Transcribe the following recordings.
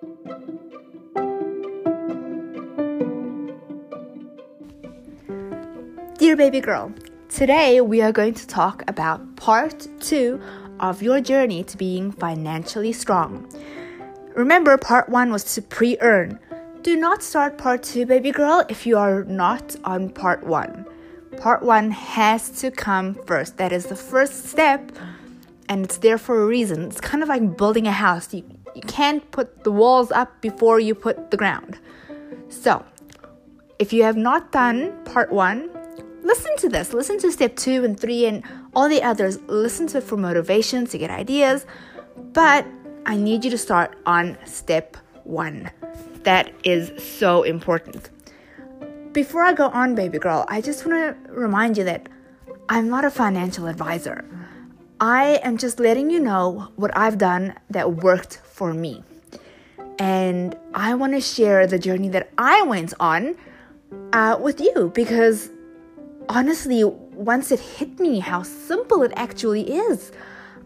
Dear baby girl, today we are going to talk about part two of your journey to being financially strong. Remember, part one was to pre earn. Do not start part two, baby girl, if you are not on part one. Part one has to come first. That is the first step, and it's there for a reason. It's kind of like building a house. You, you can't put the walls up before you put the ground. So, if you have not done part one, listen to this. Listen to step two and three and all the others. Listen to it for motivation, to get ideas. But I need you to start on step one. That is so important. Before I go on, baby girl, I just want to remind you that I'm not a financial advisor. I am just letting you know what I've done that worked for me. And I want to share the journey that I went on uh, with you because honestly, once it hit me how simple it actually is,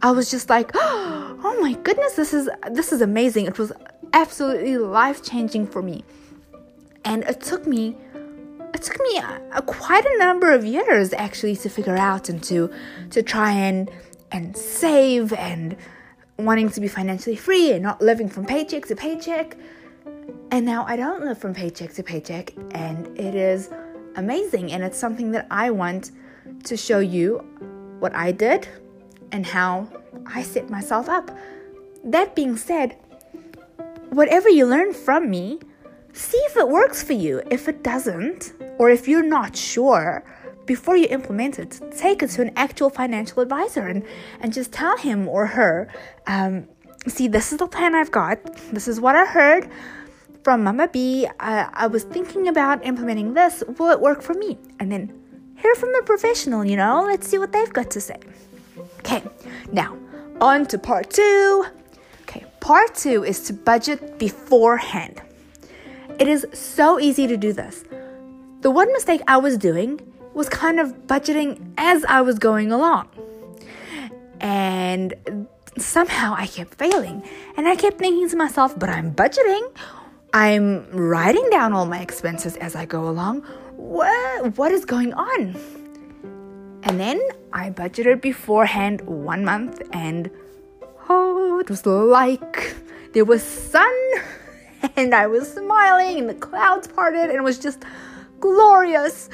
I was just like, oh my goodness, this is this is amazing. It was absolutely life changing for me, and it took me it took me a, a, quite a number of years actually to figure out and to to try and and save and wanting to be financially free and not living from paycheck to paycheck. And now I don't live from paycheck to paycheck, and it is amazing. And it's something that I want to show you what I did and how I set myself up. That being said, whatever you learn from me, see if it works for you. If it doesn't, or if you're not sure, before you implement it, take it to an actual financial advisor and, and just tell him or her, um, see, this is the plan I've got, this is what I heard from Mama B. I, I was thinking about implementing this. Will it work for me? And then hear from a professional, you know? Let's see what they've got to say. Okay, now on to part two. Okay, part two is to budget beforehand. It is so easy to do this. The one mistake I was doing was kind of budgeting as I was going along. And somehow I kept failing. And I kept thinking to myself, but I'm budgeting. I'm writing down all my expenses as I go along. What, what is going on? And then I budgeted beforehand one month, and oh, it was like there was sun, and I was smiling, and the clouds parted, and it was just glorious.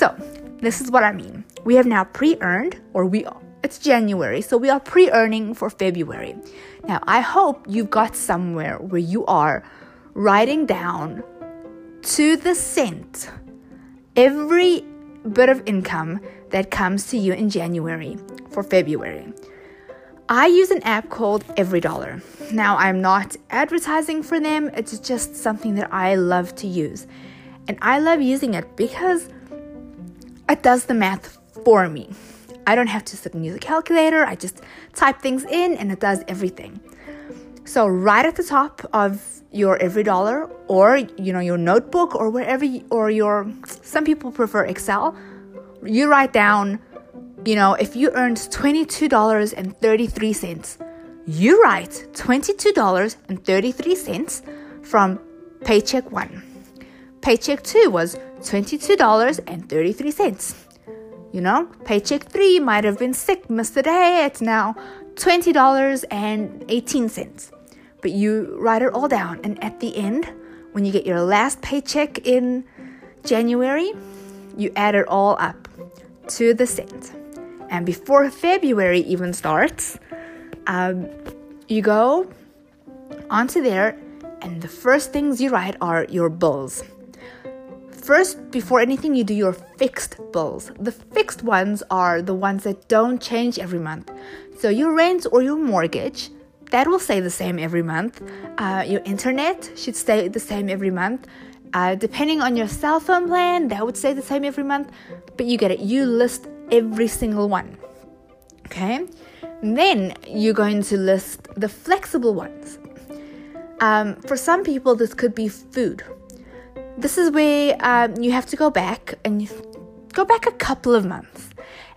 So, this is what I mean. We have now pre earned, or we are. it's January, so we are pre earning for February. Now, I hope you've got somewhere where you are writing down to the cent every bit of income that comes to you in January for February. I use an app called EveryDollar. Now, I'm not advertising for them, it's just something that I love to use. And I love using it because it does the math for me. I don't have to sit and use a calculator, I just type things in and it does everything. So, right at the top of your EveryDollar or you know your notebook or wherever you, or your some people prefer excel you write down you know if you earned $22.33 you write $22.33 from paycheck 1 paycheck 2 was $22.33 you know paycheck 3 might have been sick missed a day it's now $20.18 but you write it all down. And at the end, when you get your last paycheck in January, you add it all up to the cent. And before February even starts, um, you go onto there, and the first things you write are your bills. First, before anything, you do your fixed bills. The fixed ones are the ones that don't change every month. So, your rent or your mortgage, that will stay the same every month. Uh, your internet should stay the same every month. Uh, depending on your cell phone plan, that would stay the same every month. But you get it. You list every single one. Okay? And then you're going to list the flexible ones. Um, for some people, this could be food. This is where um, you have to go back and go back a couple of months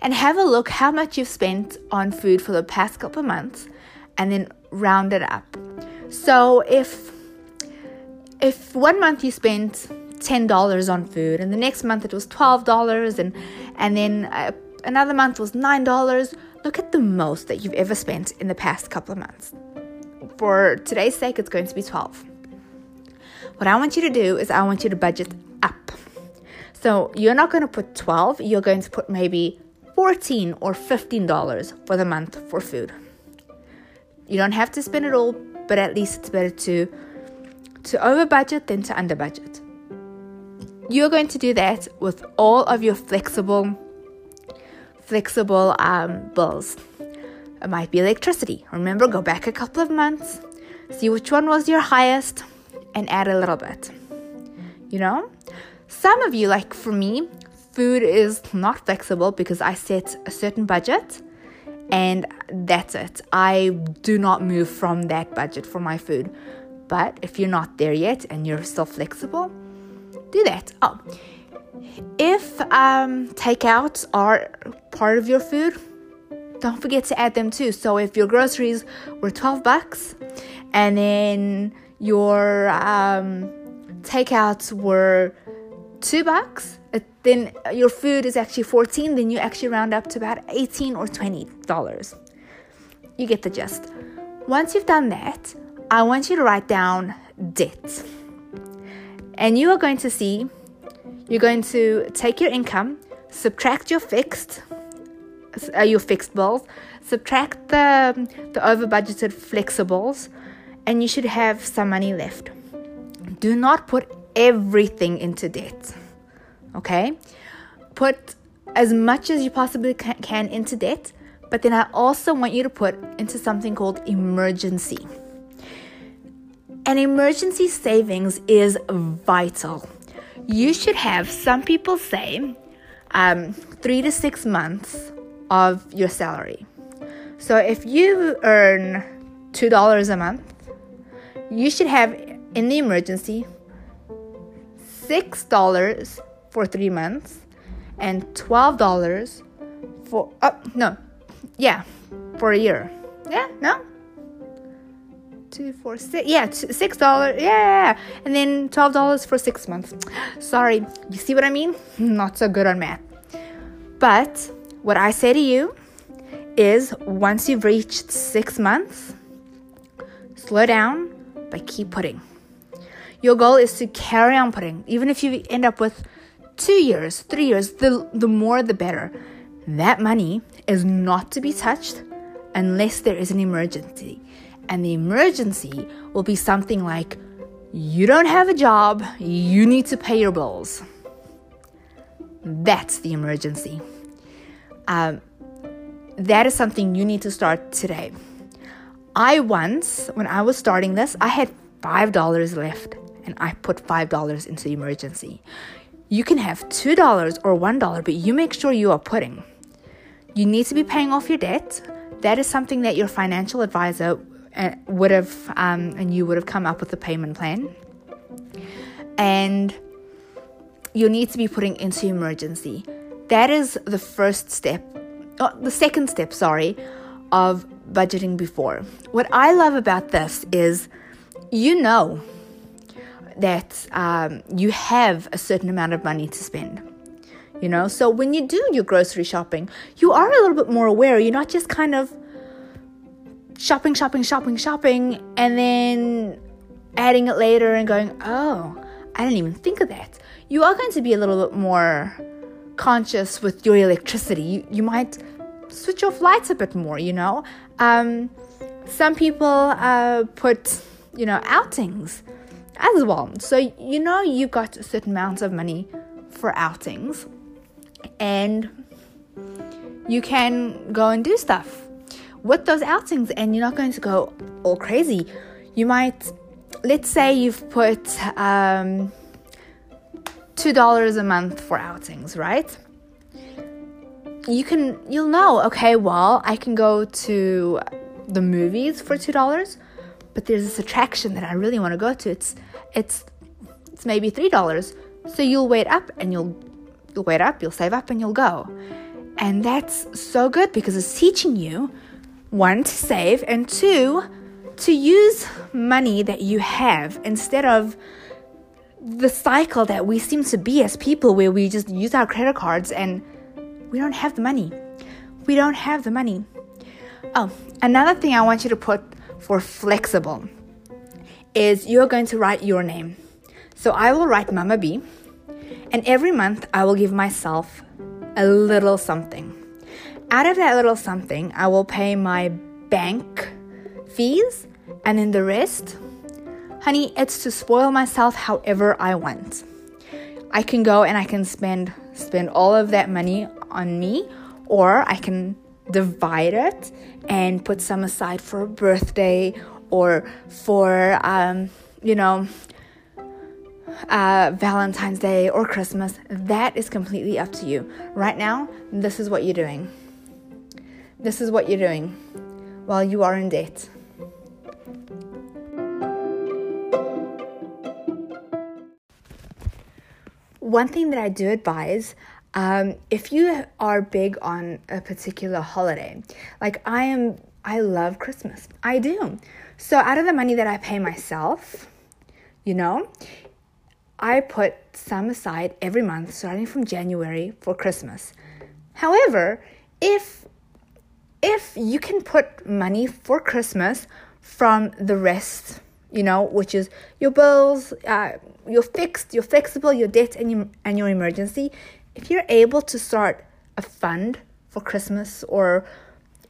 and have a look how much you've spent on food for the past couple of months and then round it up. So if if one month you spent ten dollars on food, and the next month it was twelve dollars, and and then uh, another month was nine dollars. Look at the most that you've ever spent in the past couple of months. For today's sake, it's going to be twelve. What I want you to do is I want you to budget up. So you're not going to put 12, you're going to put maybe 14 or 15 dollars for the month for food. You don't have to spend it all, but at least it's better to to over budget than to under budget. You're going to do that with all of your flexible flexible um, bills. It might be electricity. Remember, go back a couple of months, see which one was your highest, and add a little bit. You know? Some of you, like for me, food is not flexible because I set a certain budget and that's it. I do not move from that budget for my food. But if you're not there yet and you're still flexible, do that. Oh, if um, takeouts are part of your food, don't forget to add them too. So if your groceries were 12 bucks and then your um, takeouts were two bucks, uh, then your food is actually 14, then you actually round up to about 18 or 20 dollars. You get the gist. Once you've done that, I want you to write down debt. And you are going to see, you're going to take your income, subtract your fixed, uh, your fixed bills, subtract the, the over budgeted flexibles, and you should have some money left. Do not put everything into debt. Okay? Put as much as you possibly can into debt, but then I also want you to put into something called emergency. An emergency savings is vital. You should have, some people say, um, three to six months of your salary. So if you earn $2 a month, you should have in the emergency $6 for three months and $12 for, oh, no, yeah, for a year. Yeah, no? Two, four, six, yeah, six dollars, yeah, and then twelve dollars for six months. Sorry, you see what I mean? Not so good on math. But what I say to you is once you've reached six months, slow down, but keep putting. Your goal is to carry on putting. Even if you end up with two years, three years, the, the more the better. That money is not to be touched unless there is an emergency. And the emergency will be something like you don't have a job, you need to pay your bills. That's the emergency. Um, that is something you need to start today. I once, when I was starting this, I had $5 left and I put $5 into the emergency. You can have $2 or $1, but you make sure you are putting. You need to be paying off your debt. That is something that your financial advisor uh, would have, um, and you would have come up with a payment plan. And you need to be putting into emergency. That is the first step, oh, the second step, sorry, of budgeting before. What I love about this is you know that um, you have a certain amount of money to spend. You know, so when you do your grocery shopping, you are a little bit more aware. You're not just kind of shopping, shopping, shopping, shopping, and then adding it later and going, oh, I didn't even think of that. You are going to be a little bit more conscious with your electricity. You, you might switch off lights a bit more, you know. Um, some people uh, put, you know, outings as well. So you know you've got a certain amount of money for outings and you can go and do stuff with those outings and you're not going to go all crazy. You might let's say you've put um, two dollars a month for outings, right? You can you'll know, okay, well, I can go to the movies for two dollars but there's this attraction that I really want to go to. It's it's it's maybe three dollars. So you'll wait up and you'll you'll wait up, you'll save up and you'll go. And that's so good because it's teaching you one to save and two to use money that you have instead of the cycle that we seem to be as people where we just use our credit cards and we don't have the money. We don't have the money. Oh, another thing I want you to put for flexible is you're going to write your name. So I will write Mama B, and every month I will give myself a little something. Out of that little something, I will pay my bank fees, and then the rest, honey, it's to spoil myself however I want. I can go and I can spend spend all of that money on me, or I can divide it and put some aside for a birthday or for um, you know uh, Valentine's Day or Christmas. That is completely up to you. Right now, this is what you're doing. This is what you're doing while you are in debt. One thing that I do advise um, if you are big on a particular holiday, like I am, I love Christmas. I do. So out of the money that I pay myself, you know, I put some aside every month starting from January for Christmas. However, if if you can put money for Christmas from the rest, you know, which is your bills, uh, your fixed, your flexible, your debt, and your and your emergency, if you're able to start a fund for Christmas or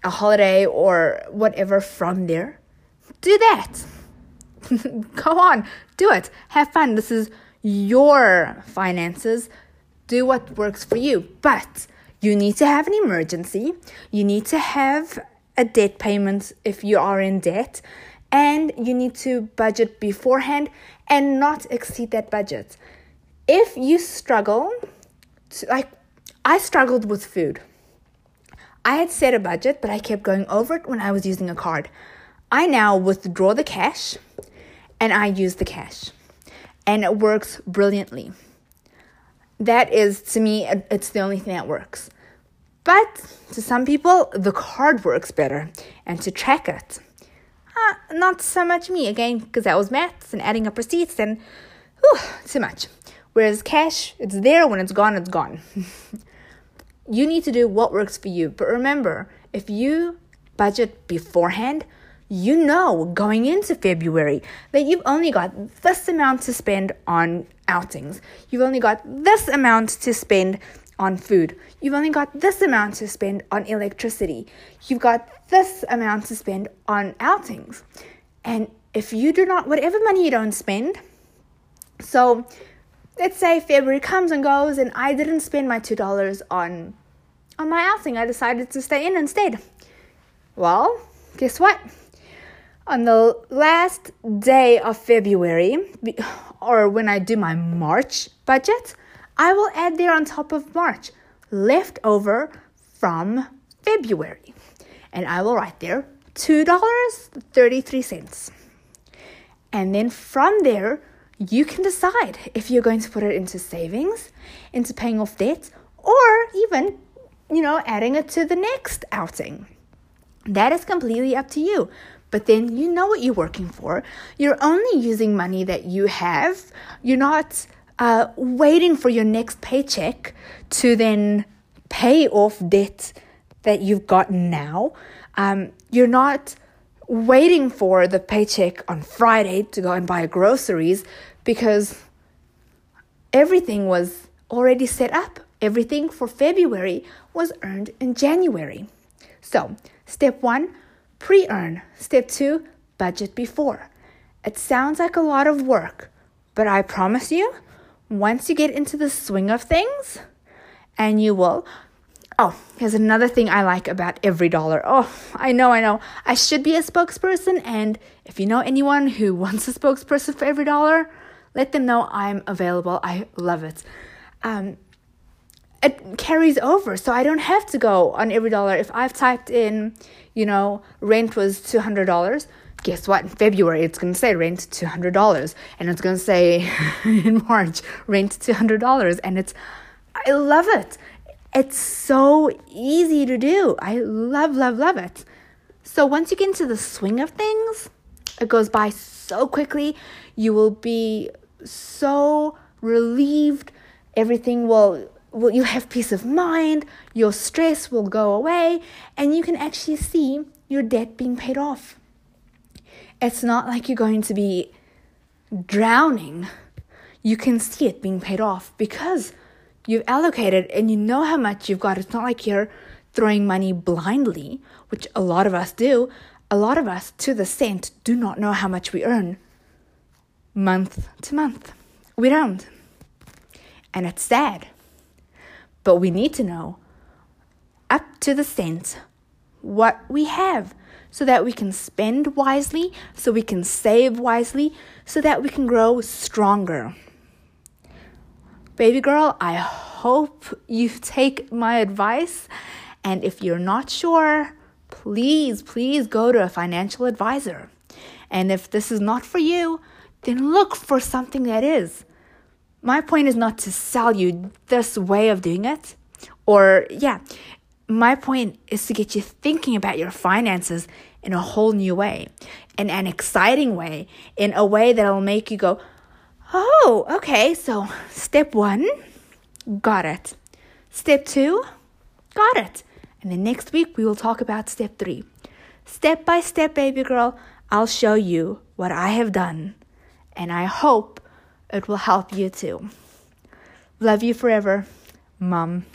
a holiday or whatever from there, do that. Go on, do it. Have fun. This is your finances. Do what works for you. But you need to have an emergency. You need to have a debt payment if you are in debt. And you need to budget beforehand and not exceed that budget. If you struggle to, like I struggled with food. I had set a budget, but I kept going over it when I was using a card. I now withdraw the cash and I use the cash. And it works brilliantly. That is, to me, it's the only thing that works. But to some people, the card works better. And to track it, not so much me, again, because that was maths and adding up receipts and whew, too much. Whereas cash, it's there when it's gone, it's gone. you need to do what works for you. But remember, if you budget beforehand, you know going into February that you've only got this amount to spend on outings. You've only got this amount to spend on food. You've only got this amount to spend on electricity. You've got this amount to spend on outings. And if you do not, whatever money you don't spend, so let's say February comes and goes and I didn't spend my two dollars on on my outing. I decided to stay in instead. Well, guess what? On the last day of February, or when I do my March budget, I will add there on top of March leftover from February. And I will write there $2.33. And then from there, you can decide if you're going to put it into savings, into paying off debt, or even, you know, adding it to the next outing. That is completely up to you. But then you know what you're working for. You're only using money that you have. You're not uh, waiting for your next paycheck to then pay off debt that you've gotten now. Um, you're not waiting for the paycheck on Friday to go and buy groceries because everything was already set up. Everything for February was earned in January. So, step one, pre earn. Step two, budget before. It sounds like a lot of work, but I promise you, once you get into the swing of things, and you will Oh, here's another thing I like about EveryDollar. Oh, I know, I know. I should be a spokesperson, and if you know anyone who wants a spokesperson for EveryDollar, let them know I'm available. I love it. Um, it carries over, so I don't have to go on EveryDollar. If I've typed in, you know, rent was two hundred dollars, guess what? In February, it's going to say rent $200. And it's going to say in March, rent $200. And it's, I love it. It's so easy to do. I love, love, love it. So once you get into the swing of things, it goes by so quickly. You will be so relieved. Everything will will you have peace of mind, your stress will go away, and you can actually see your debt being paid off. It's not like you're going to be drowning. You can see it being paid off because you've allocated and you know how much you've got. It's not like you're throwing money blindly, which a lot of us do. A lot of us, to the cent, do not know how much we earn month to month. We don't. And it's sad. But we need to know up to the cent what we have so that we can spend wisely, so we can save wisely, so that we can grow stronger. Baby girl, I hope you take my advice. And if you're not sure, please, please go to a financial advisor. And if this is not for you, then look for something that is. My point is not to sell you this way of doing it. Or, yeah, my point is to get you thinking about your finances in a whole new way, in an exciting way, in a way that'll make you go, oh, okay, so step one, got it. Step two, got it. And then next week we will talk about step three. Step by step, baby girl, I'll show you what I have done. And I hope it will help you too. Love you forever, Mom.